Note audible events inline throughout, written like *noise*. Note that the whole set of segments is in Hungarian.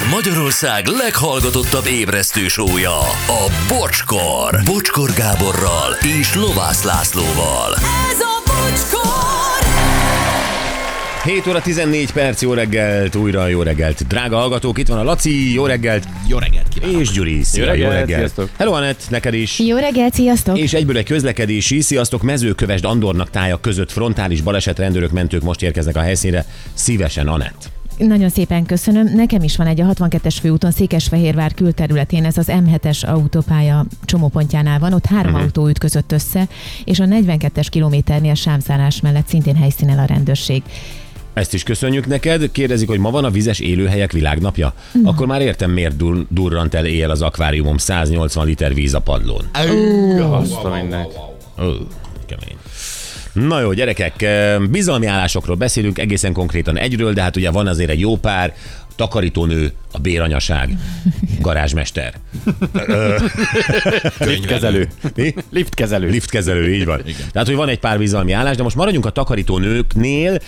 Ez Magyarország leghallgatottabb ébresztő sója, a Bocskor. Bocskor Gáborral és Lovász Lászlóval. Ez a bocskor! 7 óra 14 perc, jó reggelt, újra jó reggelt. Drága hallgatók, itt van a Laci, jó reggelt. Jó reggelt kívánok! És Gyuri, szia, jó reggelt, reggelt. sziasztok. Hello, Anett, neked is. Jó reggelt, sziasztok! És egyből egy közlekedési, sziasztok, mezőkövesd Andornak tája között frontális baleset, rendőrök, mentők most érkeznek a helyszínre. Szívesen, Anett. Nagyon szépen köszönöm. Nekem is van egy a 62-es főúton Székesfehérvár külterületén, ez az M7-es autópálya csomópontjánál van, ott három uh-huh. autó ütközött össze, és a 42-es kilométernél sámszállás mellett szintén helyszínen a rendőrség. Ezt is köszönjük neked. Kérdezik, hogy ma van a vizes élőhelyek világnapja? Akkor már értem, miért dur- durrant el éjjel az akváriumom 180 liter víz a padlón. Azt a mindent. Ó, kemény. Na jó, gyerekek, bizalmi állásokról beszélünk, egészen konkrétan egyről, de hát ugye van azért egy jó pár, takarítónő, a béranyaság, garázsmester. Liftkezelő. Mi? Liftkezelő. Liftkezelő, így van. Igen. Tehát, hogy van egy pár bizalmi állás, de most maradjunk a takarítónőknél,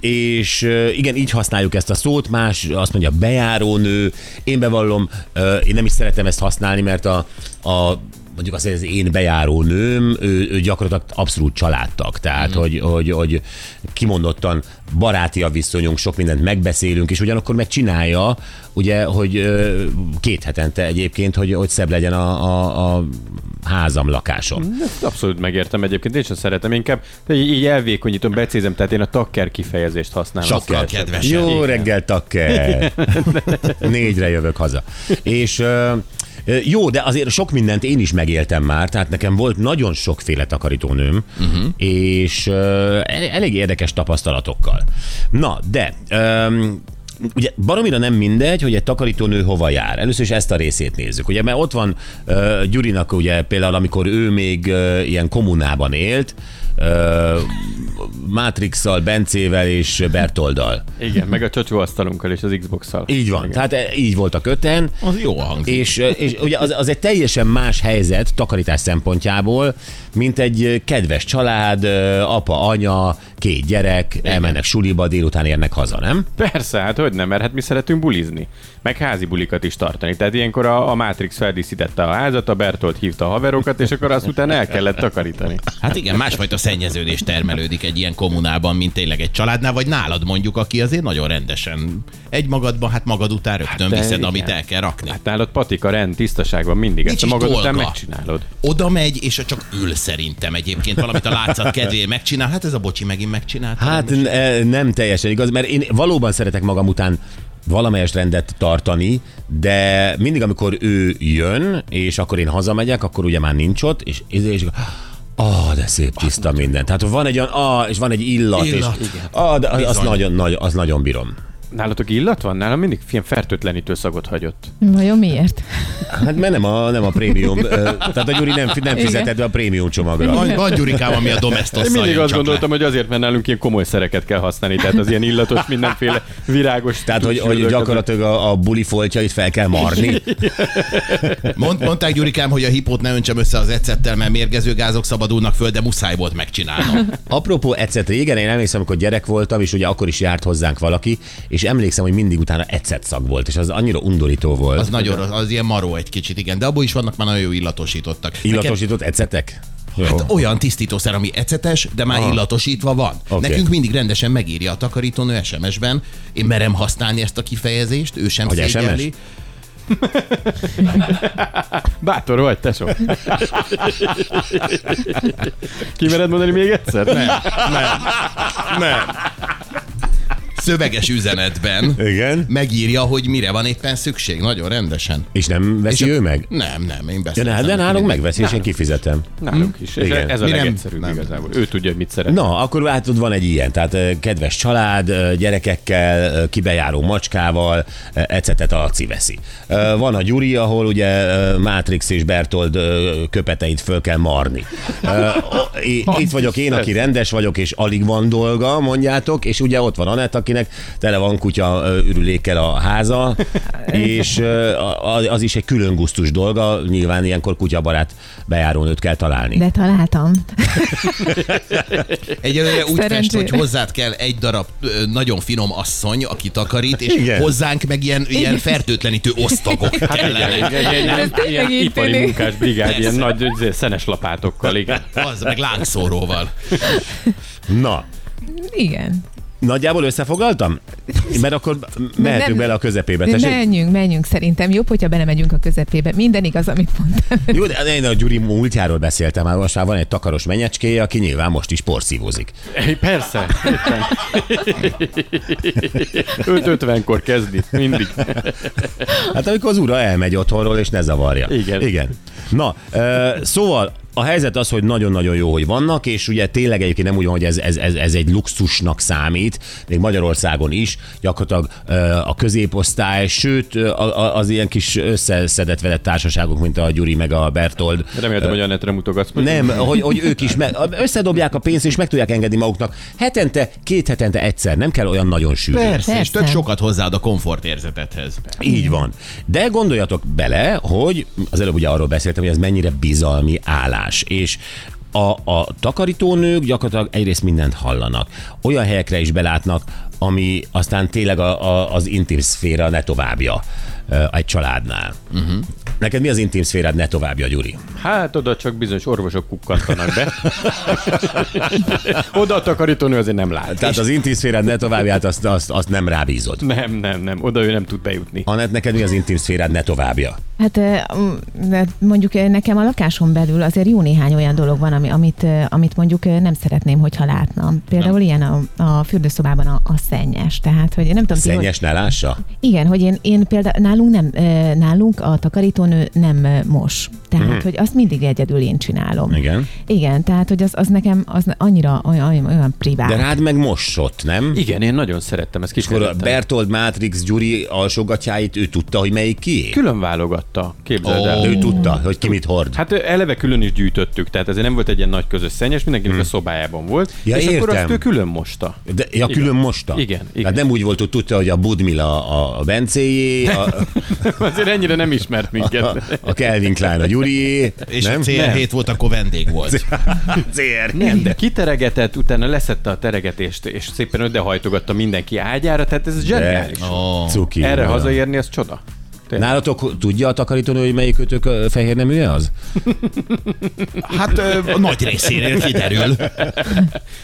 és igen, így használjuk ezt a szót, más azt mondja bejárónő. Én bevallom, én nem is szeretem ezt használni, mert a, a mondjuk azt, hogy az én bejáró nőm, ő, ő gyakorlatilag abszolút családtag. Tehát, mm. hogy, hogy, hogy kimondottan baráti a viszonyunk, sok mindent megbeszélünk, és ugyanakkor megcsinálja, ugye, hogy két hetente egyébként, hogy, hogy szebb legyen a, a, a házam, lakásom. Ezt abszolút megértem egyébként, én sem szeretem, inkább így, elvékonyítom, becézem, tehát én a takker kifejezést használom. Sokkal kedvesebb. Jó reggel, takker! Négyre jövök haza. És jó, de azért sok mindent én is megéltem már, tehát nekem volt nagyon sokféle takarítónőm, uh-huh. és el- elég érdekes tapasztalatokkal. Na, de... Öm, Ugye baromira nem mindegy, hogy egy takarítónő hova jár. Először is ezt a részét nézzük. Ugye, mert ott van uh, Gyurinak ugye például, amikor ő még uh, ilyen kommunában élt, uh, Matrixal, Bencével és Bertoldal. Igen, meg a csocsóasztalunkkal és az Xbox-szal. Így van. Igen. Tehát eh, így volt a köten. Az jó hangzik. És, eh, és ugye az, az egy teljesen más helyzet takarítás szempontjából, mint egy kedves család, eh, apa, anya, két gyerek, Igen. elmennek suliba, délután érnek haza, nem? Persze, hát hogy nem, mert hát mi szeretünk bulizni. Meg házi bulikat is tartani. Tehát ilyenkor a, a Matrix feldíszítette a házat, a Bertolt hívta a haverokat, és akkor azt utána el kellett takarítani. Hát igen, másfajta szennyeződés termelődik egy ilyen kommunában, mint tényleg egy családnál, vagy nálad mondjuk, aki azért nagyon rendesen egy magadban, hát magad után rögtön de viszed, igen. amit el kell rakni. Hát nálad patika, rend, tisztaságban mindig. Nincs Ezt magad után dolga. megcsinálod. Oda megy, és csak ül szerintem egyébként valamit a látszat kedvéért megcsinál. Hát ez a bocsi megint megcsinált. Hát n- eh, nem teljesen igaz, mert én valóban szeretek magam után valamelyes rendet tartani, de mindig, amikor ő jön, és akkor én hazamegyek, akkor ugye már nincs ott, és, és, és Ah, de szép tiszta minden. Tehát van egy olyan, ah, és van egy illat, Illat, és, ah, de az, Bizony. nagyon, nagy, az nagyon bírom. Nálatok illat van? Nálam mindig ilyen fertőtlenítő szagot hagyott. Vajon miért? Hát mert nem a, nem a prémium, tehát a Gyuri nem, nem fizetett be a prémium csomagra. Van, van Gyurikám, ami a domestos Én mindig azt gondoltam, hogy azért, mert nálunk ilyen komoly szereket kell használni, tehát az ilyen illatos, mindenféle virágos. Tehát, hogy, hogy gyakorlatilag a, a buli foltjait fel kell marni. Mond, mondták Gyurikám, hogy a hipót ne öntsem össze az ecettel, mert mérgező gázok szabadulnak föl, de muszáj volt megcsinálnom. Apropó ecet, régen én emlékszem, amikor gyerek voltam, és ugye akkor is járt hozzánk valaki, és emlékszem, hogy mindig utána ecet szag volt, és az annyira undorító volt. Az nagyon rossz, az ilyen maró egy kicsit, igen. De abból is vannak már nagyon jó illatosítottak. Illatosított ecetek? Jó. Hát olyan tisztítószer, ami ecetes, de már Aha. illatosítva van. Okay. Nekünk mindig rendesen megírja a takarítónő SMS-ben. Én merem használni ezt a kifejezést, ő sem Hogy SMS? *laughs* Bátor vagy, tesó. *laughs* Kimered mondani még egyszer? Nem. Nem. Nem. Szöveges üzenetben Igen. megírja, hogy mire van éppen szükség. Nagyon rendesen. És nem veszi És a- ő meg? Nem, nem, én Ja, beszéltem. ne, de nálunk megveszi, és én kifizetem. Nálunk is. Ez, Igen. ez a Mi nem- legegyszerűbb nem. igazából. Ő tudja, hogy mit szeret. Na, akkor látod, van egy ilyen, tehát kedves család, gyerekekkel, kibejáró macskával, ecetet a veszi. Van a Gyuri, ahol ugye Matrix és Bertold köpeteit föl kell marni. *laughs* Itt vagyok én, aki rendes vagyok, és alig van dolga, mondjátok, és ugye ott van Anett, aki akinek tele van kutya ürülékkel a háza, *laughs* és az is egy külön gusztus dolga, nyilván ilyenkor kutyabarát bejárónőt kell találni. De találtam. *laughs* Egyelőre úgy fest, hogy hozzád kell egy darab nagyon finom asszony, aki takarít, és Igen. hozzánk meg ilyen, ilyen fertőtlenítő osztagok Hát igen, kellenek. igen, igen, Ez ilyen, ilyen ipari tűnik. munkás brigád, ilyen nagy szenes lapátokkal, igen. Az meg lángszóróval. Na, Igen. Nagyjából összefoglaltam? Mert akkor mehetünk Nem. bele a közepébe. Tessék? Menjünk, menjünk szerintem. Jobb, hogyha belemegyünk a közepébe. Minden igaz, amit mondtam. Jó, de én a Gyuri múltjáról beszéltem, már most már van egy takaros menyecskéje, aki nyilván most is porszívózik. Persze, éppen. 5-50-kor kezdi, mindig. Hát amikor az ura elmegy otthonról, és ne zavarja. Igen. Igen. Na, szóval a helyzet az, hogy nagyon-nagyon jó, hogy vannak, és ugye tényleg egyébként nem úgy van, hogy ez, ez, ez, ez egy luxusnak számít, még Magyarországon is, gyakorlatilag a középosztály, sőt az ilyen kis összeszedett veled társaságok, mint a Gyuri meg a Bertold, Reméltem, hogy Annetre mutogatsz. nem, hogy, hogy ők is meg, összedobják a pénzt, és meg tudják engedni maguknak hetente, két hetente egyszer. Nem kell olyan nagyon sűrű. Persze, és tök sokat hozzáad a komfortérzetethez. Így van. De gondoljatok bele, hogy az előbb ugye arról beszéltem, hogy ez mennyire bizalmi állás. És a, a takarítónők gyakorlatilag egyrészt mindent hallanak. Olyan helyekre is belátnak, ami aztán tényleg a, a, az intim szféra ne továbbja egy családnál. Uh-huh. Neked mi az intim szférád ne továbbja, Gyuri? Hát oda csak bizonyos orvosok kukkantanak be. *laughs* oda a takarítónő azért nem lát. Tehát az intim szférád ne továbbját, azt, azt, azt nem rábízod. Nem, nem, nem. Oda ő nem tud bejutni. Anett, neked mi az intim szférád ne továbbja? Hát mondjuk nekem a lakáson belül azért jó néhány olyan dolog van, ami, amit, amit mondjuk nem szeretném, hogyha látnám. Például ilyen a, a fürdőszobában a, a szennyes. Tehát, hogy nem tudom, ti, hogy, Szennyes ne lássa? igen, hogy én, én például nálunk nem, nálunk a takarítónő nem mos. Tehát, uh-huh. hogy azt mindig egyedül én csinálom. Igen. Igen, tehát, hogy az, az nekem az annyira olyan, olyan, olyan privát. De rád meg mosott, nem? Igen, én nagyon szerettem ezt Akkor a. Bertold Matrix Gyuri alsógatjáit ő tudta, hogy melyik kié? Külön válogatta, képzeld el. Ó. Ő tudta, hogy ki mit hord. Hát eleve külön is gyűjtöttük, tehát ez nem volt egy ilyen nagy közös szennyes, mindenkinek a szobájában volt. Hmm. Ja, és akkor értem. azt ő külön mosta. De, ja, külön mosta? Igen, igen. Hát nem úgy volt, hogy tudta, hogy a Budmila a, a Bencéjé, a, *laughs* Azért ennyire nem ismert a, minket. a Calvin Klein a Gyurié, És nem? a CR7 volt, akkor vendég volt. *laughs* CR. Nem, de kiteregetett, utána leszette a teregetést, és szépen ödehajtogatta mindenki ágyára, tehát ez zseniális. Ó, Cuki. Erre hazaérni, az csoda. Tényleg. Nálatok tudja a takarítónő, hogy melyik ötök fehér neműje az? *laughs* hát ö, a nagy részéről kiderül.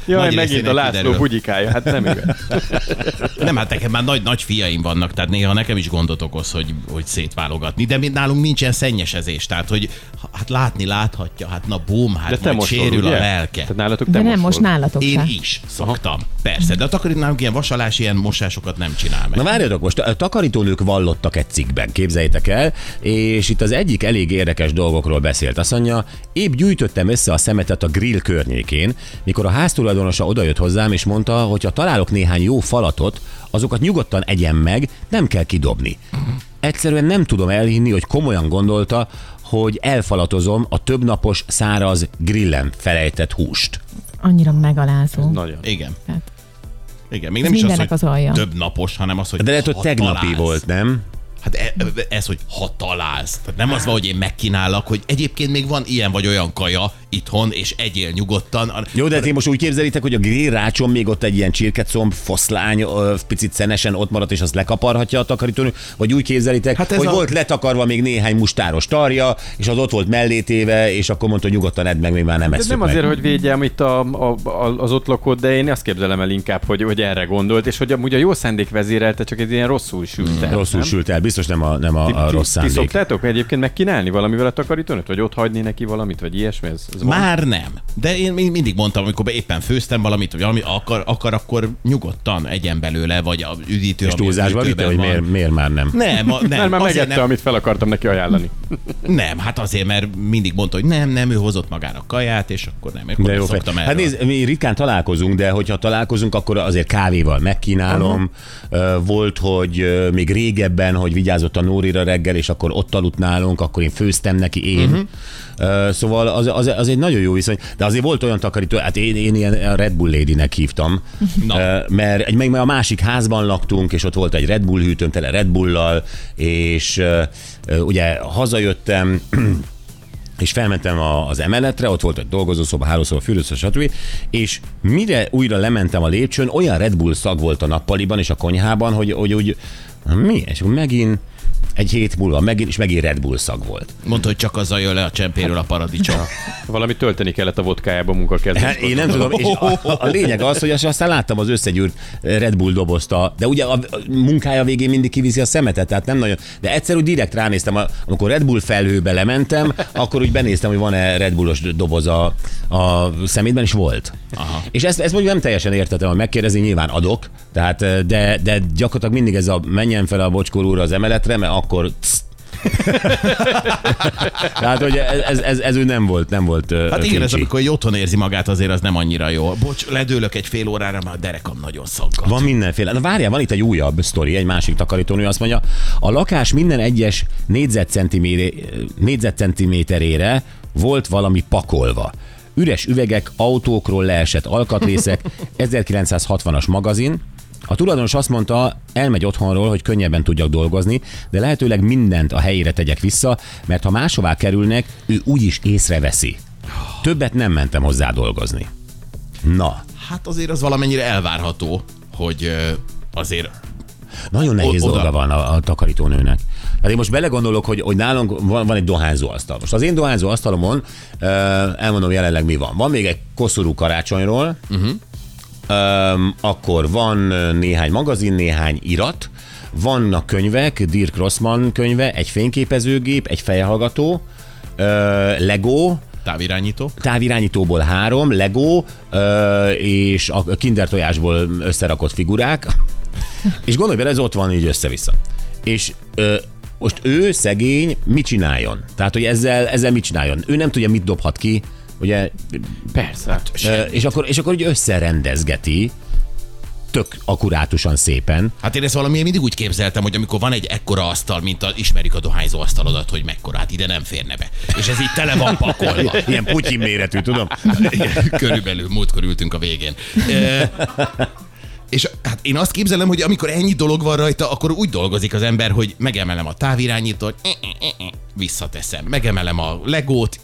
Jaj, Nagy megint a László kiderül. bugyikája, hát nem igaz. *laughs* Nem, hát nekem már nagy, nagy fiaim vannak, tehát néha nekem is gondot okoz, hogy, hogy szétválogatni. De mi nálunk nincsen szennyesezés, tehát hogy hát látni láthatja, hát na bum, hát De te mosol, sérül ugye? a lelke. Tehát nálatok te De nem, most nálatok Én is szoktam, persze, de a takarítónálunk ilyen vasalás, ilyen mosásokat nem csinál meg. Na várjatok, most a takarítónők vallottak egy cikkben, képzeljétek el, és itt az egyik elég érdekes dolgokról beszélt. Azt mondja, épp gyűjtöttem össze a szemetet a grill környékén, mikor a háztulajdonosa odajött hozzám, és mondta, hogy ha találok néhány jó falatot, azokat nyugodtan egyem meg, nem kell kidobni. Egyszerűen nem tudom elhinni, hogy komolyan gondolta, hogy elfalatozom a többnapos száraz grillen felejtett húst. Annyira megalázó. Nagyon. Igen. Tehát, Igen, még Ez nem is az, hogy az alja. több napos, hanem az, hogy De lehet, hogy tegnapi találsz. volt, nem? Hát e- ez, hogy ha találsz. Tehát nem az van, hogy én megkínálok, hogy egyébként még van ilyen vagy olyan kaja itthon, és egyél nyugodtan. Jó, de ti most úgy képzelitek, hogy a grill rácson még ott egy ilyen csirkecomb, foszlány, ö, picit szenesen ott maradt, és azt lekaparhatja a takarítónő, vagy úgy képzelitek, Hát hát ez hogy a- volt letakarva még néhány mustáros tarja, és az ott volt mellétéve, és akkor mondta, hogy nyugodtan edd meg, még már nem De eszük nem meg. azért, hogy védjem itt a, a, a, az ott lakót, de én azt képzelem el inkább, hogy, hogy erre gondolt, és hogy amúgy a jó szándék vezérelte, csak egy ilyen rosszul sült el. Rosszul nem? sült el, biztos nem a, nem Ti, a, a ti, rossz ti szándék. szoktátok egyébként megkínálni valamivel a takarítónőt, vagy ott hagyni neki valamit, vagy ilyesmi? Ez, ez van? Már nem. De én még mindig mondtam, amikor be éppen főztem valamit, vagy valami akar, akar akkor nyugodtan egyen belőle, vagy a üdítő, És ami túlzásba vitte, hogy miért, miért már nem? Nem, a, nem, Mert már megette, nem, amit fel akartam neki ajánlani. nem, hát azért, mert mindig mondta, hogy nem, nem, ő hozott magának kaját, és akkor nem, akkor De jó, szoktam hát nézd, mi ritkán találkozunk, de hogyha találkozunk, akkor azért kávéval megkínálom. Ö, Volt, hogy még régebben, hogy vigyázott a Nórira reggel, és akkor ott aludt nálunk, akkor én főztem neki én. Uh-huh. Szóval az, az, az egy nagyon jó viszony, de azért volt olyan takarító, hát én, én ilyen Red Bull Lady-nek hívtam, Na. Mert egy, meg a másik házban laktunk, és ott volt egy Red Bull hűtőm tele Red Bull-lal, és ugye hazajöttem, *clears throat* és felmentem a- az emeletre, ott volt egy dolgozószoba, hálószoba, fürdőszoba, stb. És mire újra lementem a lépcsőn, olyan Red Bull szag volt a nappaliban és a konyhában, hogy, hogy úgy, mi? És akkor megint egy hét múlva megint, és megint Red Bull szag volt. Mondta, hogy csak azzal jön le a csempéről a paradicsom. *laughs* Valami tölteni kellett a vodkájába a munka Hát én nem tudom, és a, a lényeg az, hogy aztán láttam az összegyűrt Red Bull dobozt, de ugye a munkája végén mindig kiviszi a szemetet, tehát nem nagyon. De egyszer úgy direkt ránéztem, a- amikor Red Bull felhőbe lementem, akkor úgy benéztem, hogy van-e Red Bullos doboz a, a szemétben, és volt. Aha. És ezt, ezt mondjuk nem teljesen értettem, hogy megkérdezni, nyilván adok, tehát, de, de gyakorlatilag mindig ez a menjen fel a bocskor úr az emeletre, mert akkor Tehát, *laughs* hogy ez, ez, ez, úgy nem volt, nem volt Hát igen, ez kincsi. amikor egy otthon érzi magát, azért az nem annyira jó. Bocs, ledőlök egy fél órára, már a derekam nagyon szaggat. Van mindenféle. Na várjál, van itt egy újabb sztori, egy másik takarítónő azt mondja, a lakás minden egyes négyzetcentiméteré- négyzetcentiméterére volt valami pakolva. Üres üvegek, autókról leesett alkatrészek, *laughs* 1960-as magazin, a tulajdonos azt mondta, elmegy otthonról, hogy könnyebben tudjak dolgozni, de lehetőleg mindent a helyére tegyek vissza, mert ha máshová kerülnek, ő úgyis észreveszi. Többet nem mentem hozzá dolgozni. Na, Hát azért az valamennyire elvárható, hogy azért Nagyon nehéz oda. dolga van a, a takarítónőnek. Hát én most belegondolok, hogy, hogy nálunk van, van egy dohányzó asztal. Most az én dohányzó asztalomon elmondom jelenleg mi van. Van még egy koszorú karácsonyról, uh-huh. Um, akkor van néhány magazin, néhány irat, vannak könyvek, Dirk Rossmann könyve, egy fényképezőgép, egy fejhallgató, uh, Lego, távirányító. távirányítóból három, Lego ö, és a kinder tojásból összerakott figurák. És gondolj bele, ez ott van így össze-vissza. És ö, most ő szegény mit csináljon? Tehát, hogy ezzel, ezzel mit csináljon? Ő nem tudja, mit dobhat ki, ugye, Persze. Hát, és akkor, és akkor úgy összerendezgeti, tök akkurátusan szépen. Hát én ezt valamiért mindig úgy képzeltem, hogy amikor van egy ekkora asztal, mint a, ismerik a dohányzó asztalodat, hogy mekkora, hát ide nem férne be. És ez így tele van pakolva. *laughs* Ilyen putyin méretű, tudom. *laughs* Körülbelül múltkor ültünk a végén. És hát én azt képzelem, hogy amikor ennyi dolog van rajta, akkor úgy dolgozik az ember, hogy megemelem a távirányítót, visszateszem. Megemelem a legót,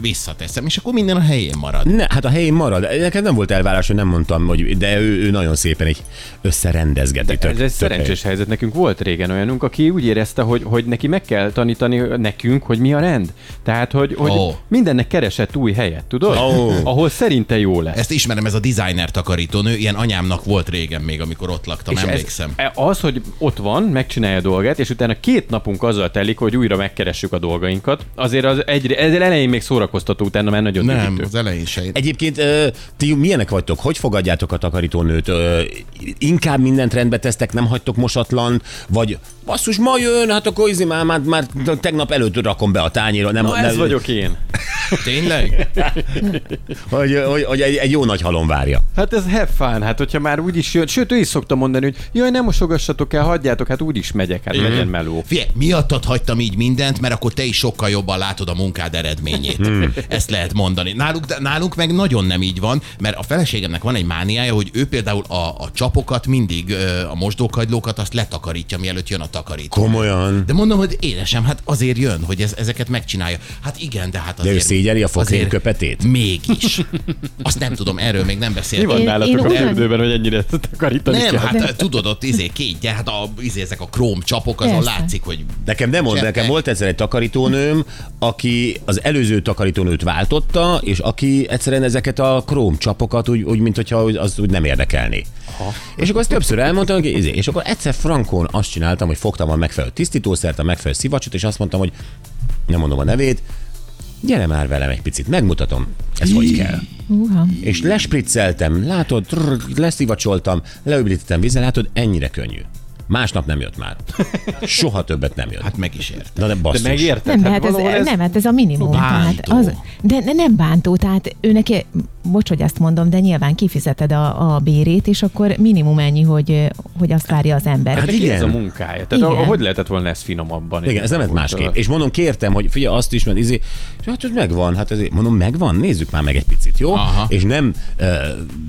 visszateszem. És akkor minden a helyén marad. Ne, hát a helyén marad. Nekem nem volt elvárás, hogy nem mondtam, hogy de ő, ő nagyon szépen így összerendezgeti. Tök, Ez egy szerencsés helyzet. Nekünk volt régen olyanunk, aki úgy érezte, hogy, hogy neki meg kell tanítani nekünk, hogy mi a rend. Tehát, hogy, hogy oh. mindennek keresett új helyet, tudod? Ó. Ahol szerinte jó lesz. Ezt ismerem, ez a designer takarítónő, ilyen anyámnak volt régen még, amikor ott laktam, És emlékszem. Ez, az, hogy ott van, megcsinálja a dolgát, és utána két napunk azzal telik, hogy újra megkeressük a dolgainkat, azért az egy, ez elején még szórakoztató, utána már nagyon Nem, dühítő. az elején se. Egyébként ti milyenek vagytok? Hogy fogadjátok a takarítónőt? Inkább mindent rendbe tesztek, nem hagytok mosatlan, vagy basszus, ma jön, hát akkor izé, már, már, már tegnap előtt rakom be a tányéra. Nem, Na, ez nem, vagyok én. Tényleg? Hogy, hogy, hogy egy, egy jó nagy halom várja. Hát ez fun, hát hogyha már úgy is jön, sőt ő is szokta mondani, hogy jaj, nem mosogassatok el, hagyjátok, hát úgy is megyek, hát legyen meló. Figyelj, miattad hagytam így mindent, mert akkor te is sokkal jobban látod a munkád eredményét. Hmm. Ezt lehet mondani. Nálunk, de nálunk meg nagyon nem így van, mert a feleségemnek van egy mániája, hogy ő például a, a csapokat mindig, a mosdókagylókat azt letakarítja, mielőtt jön a takarító. Komolyan. De mondom, hogy édesem, hát azért jön, hogy ez, ezeket megcsinálja. Hát igen, de hát azért... szégyeli a fokrém azért köpetét? Mégis. *laughs* Azt nem tudom, erről még nem Mi beszéltem. van Én- nálatok a fürdőben, hogy ennyire takarítani Nem, kell? hát tudod, ott izé kétje, hát a, izé, ezek a króm csapok, azon Persze. látszik, hogy Nekem nem mond, nekem volt egyszer egy takarítónőm, aki az előző takarítónőt váltotta, és aki egyszerűen ezeket a króm csapokat úgy, úgy mint hogyha úgy- az úgy nem érdekelni. Aha. És akkor azt többször elmondtam, hogy izé, és akkor egyszer frankon azt csináltam, hogy fogtam a megfelelő tisztítószert, a megfelelő szivacsot, és azt mondtam, hogy nem mondom a nevét, gyere már velem egy picit, megmutatom, ez hogy kell. Uha. És lespricceltem, látod, trrr, leszivacsoltam, leöblítettem vízzel, látod, ennyire könnyű. Másnap nem jött már. Soha többet nem jött. hát meg is ért. Na de De basszus. megérted? Nem, de hát ez, valahol nem, hát ez a minimum. Bántó. Tehát az, de ne- nem bántó, tehát ő neki bocs, hogy ezt mondom, de nyilván kifizeted a, a bérét, és akkor minimum ennyi, hogy, hogy azt várja az ember. Hát Hát igen. ez a munkája. Tehát Igen. a, hogy lehetett volna ez finomabban? Igen, ez nem lett másképp. És mondom, kértem, hogy figyelj, azt is, mert izé, hát hogy megvan, hát ezért, mondom, megvan, nézzük már meg egy picit, jó? Aha. És nem, uh,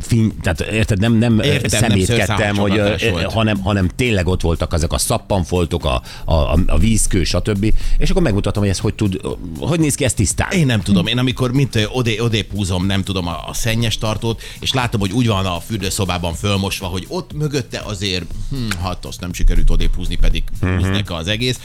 fin, tehát érted, nem, nem Értem, Értem, nem szemétkedtem, hogy, uh, hanem, hanem tényleg ott voltak ezek a szappanfoltok, a, a, a, a vízkő, stb. És akkor megmutatom, hogy ez hogy tud, hogy néz ki ez tisztán. Én nem tudom, én amikor mint odé, odébb húzom, nem tudom, a, a szennyes tartót, és látom, hogy úgy van a fürdőszobában fölmosva, hogy ott mögötte azért, hm, hát azt nem sikerült odébb húzni, pedig Mhm. húznek az egész.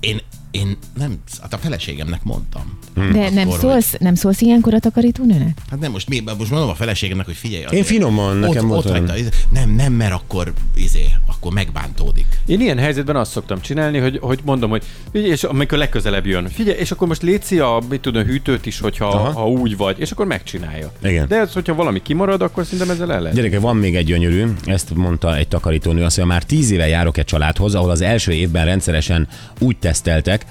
Én, én nem, hát a feleségemnek mondtam. De nem Akkor, szólsz, nem szólsz ilyenkor a takarítónőnek? Hát nem, most, mi, most mondom a feleségemnek, hogy figyelj. azért, finoman, nekem ott, volt ott hagyta, nem, nem, mert akkor, izé, akkor megbántódik. Én ilyen helyzetben azt szoktam csinálni, hogy, hogy mondom, hogy figyelj, és amikor legközelebb jön, figyelj, és akkor most léci a, mit tudom, hűtőt is, hogyha Aha. ha úgy vagy, és akkor megcsinálja. Igen. De ez, hogyha valami kimarad, akkor szerintem ezzel el lehet. Gyerekek, van még egy gyönyörű, ezt mondta egy takarítónő, azt mondja, már tíz éve járok egy családhoz, ahol az első évben rendszeresen úgy teszteltek,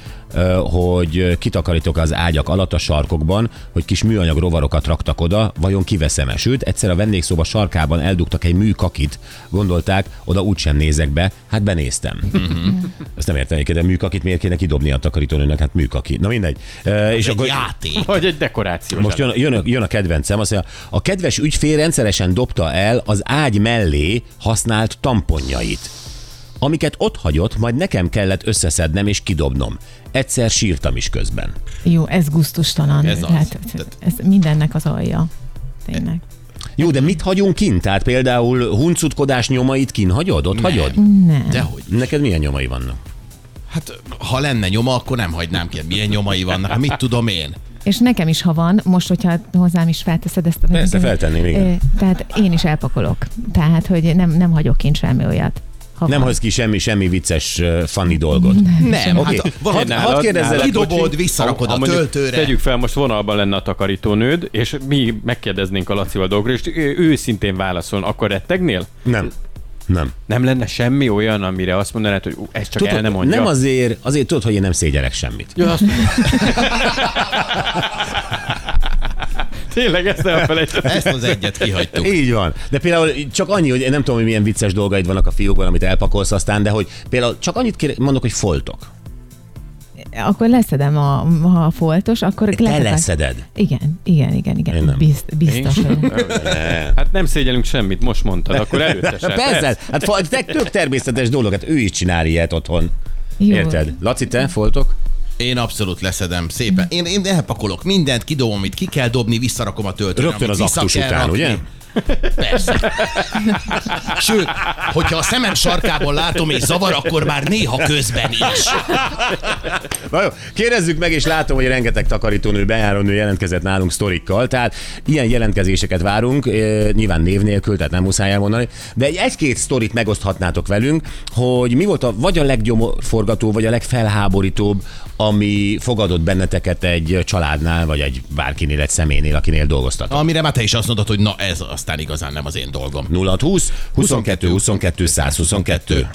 hogy kitakarítok az ágyak alatt a sarkokban, hogy kis műanyag rovarokat raktak oda, vajon kiveszem-e? Sőt, egyszer a vendégszoba sarkában eldugtak egy műkakit, gondolták, oda úgysem nézek be, hát benéztem. Ezt nem értem, de műkakit miért kéne kidobni a takarítónőnek, hát műkaki. Na mindegy. Ö, És Egy akkor játék. Vagy egy dekoráció. most jön, jön, a- jön a kedvencem, azt mondja, a kedves ügyfél rendszeresen dobta el az ágy mellé használt tamponjait, amiket ott hagyott, majd nekem kellett összeszednem és kidobnom. Egyszer sírtam is közben. Jó, ez gusztustalan. Ez az. Hát, ez mindennek az alja. Tényleg. Jó, de mit hagyunk kint? Tehát például huncutkodás nyomait kin hagyod? Ott hagyod? Nem. Dehogy. Neked milyen nyomai vannak? Hát, ha lenne nyoma, akkor nem hagynám ki. Milyen nyomai vannak? Hát mit tudom én? És nekem is, ha van, most, hogyha hozzám is felteszed ezt a... Persze, feltenném, igen. Tehát én is elpakolok. Tehát, hogy nem, nem hagyok kint semmi olyat. Ha Nem hagysz ki semmi, semmi vicces, uh, funny dolgot. Nem, Oké, hát van, hadd hadd kérdezzelek, kidobod, visszarakod a mondjuk töltőre. Tegyük fel, most vonalban lenne a takarítónőd, és mi megkérdeznénk a Lacival dolgokról, és ő őszintén válaszol, akkor rettegnél? nem. Nem. Nem lenne semmi olyan, amire azt mondanád, hogy ú, ez csak el nem mondja. nem azért, azért tudod, hogy én nem szégyelek semmit. Ja, azt... *laughs* Tényleg ezt elfelejtettem. Ezt az egyet kihagytuk. Így van. De például csak annyi, hogy én nem tudom, hogy milyen vicces dolgaid vannak a fiókban, amit elpakolsz aztán, de hogy például csak annyit kér, mondok, hogy foltok. Akkor leszedem, a, ha a foltos, akkor... Te leszeded. Igen, igen, igen, igen. Én nem. Bizt, biztos. Én hogy- Hát nem szégyelünk semmit, most mondtad, akkor előtte sem. Persze, hát tök természetes dolog, hát ő is csinál ilyet otthon. Jó. Érted? Laci, te foltok? Én abszolút leszedem szépen. Én, én elpakolok mindent, kidobom, amit ki kell dobni, visszarakom a töltőre. Rögtön amit az aktus után, rakni. ugye? Persze. Sőt, hogyha a szemem sarkából látom és zavar, akkor már néha közben is. Na jó, kérdezzük meg, és látom, hogy rengeteg takarítónő, bejárónő jelentkezett nálunk sztorikkal, tehát ilyen jelentkezéseket várunk, eh, nyilván név nélkül, tehát nem muszáj elmondani, de egy- egy-két sztorit megoszthatnátok velünk, hogy mi volt a, vagy a leggyomorforgató, vagy a legfelháborítóbb, ami fogadott benneteket egy családnál, vagy egy bárkinél, egy személynél, akinél dolgoztatok. Amire már te is azt mondod, hogy na ez aztán igazán nem az én dolgom. 0620 22 22 122.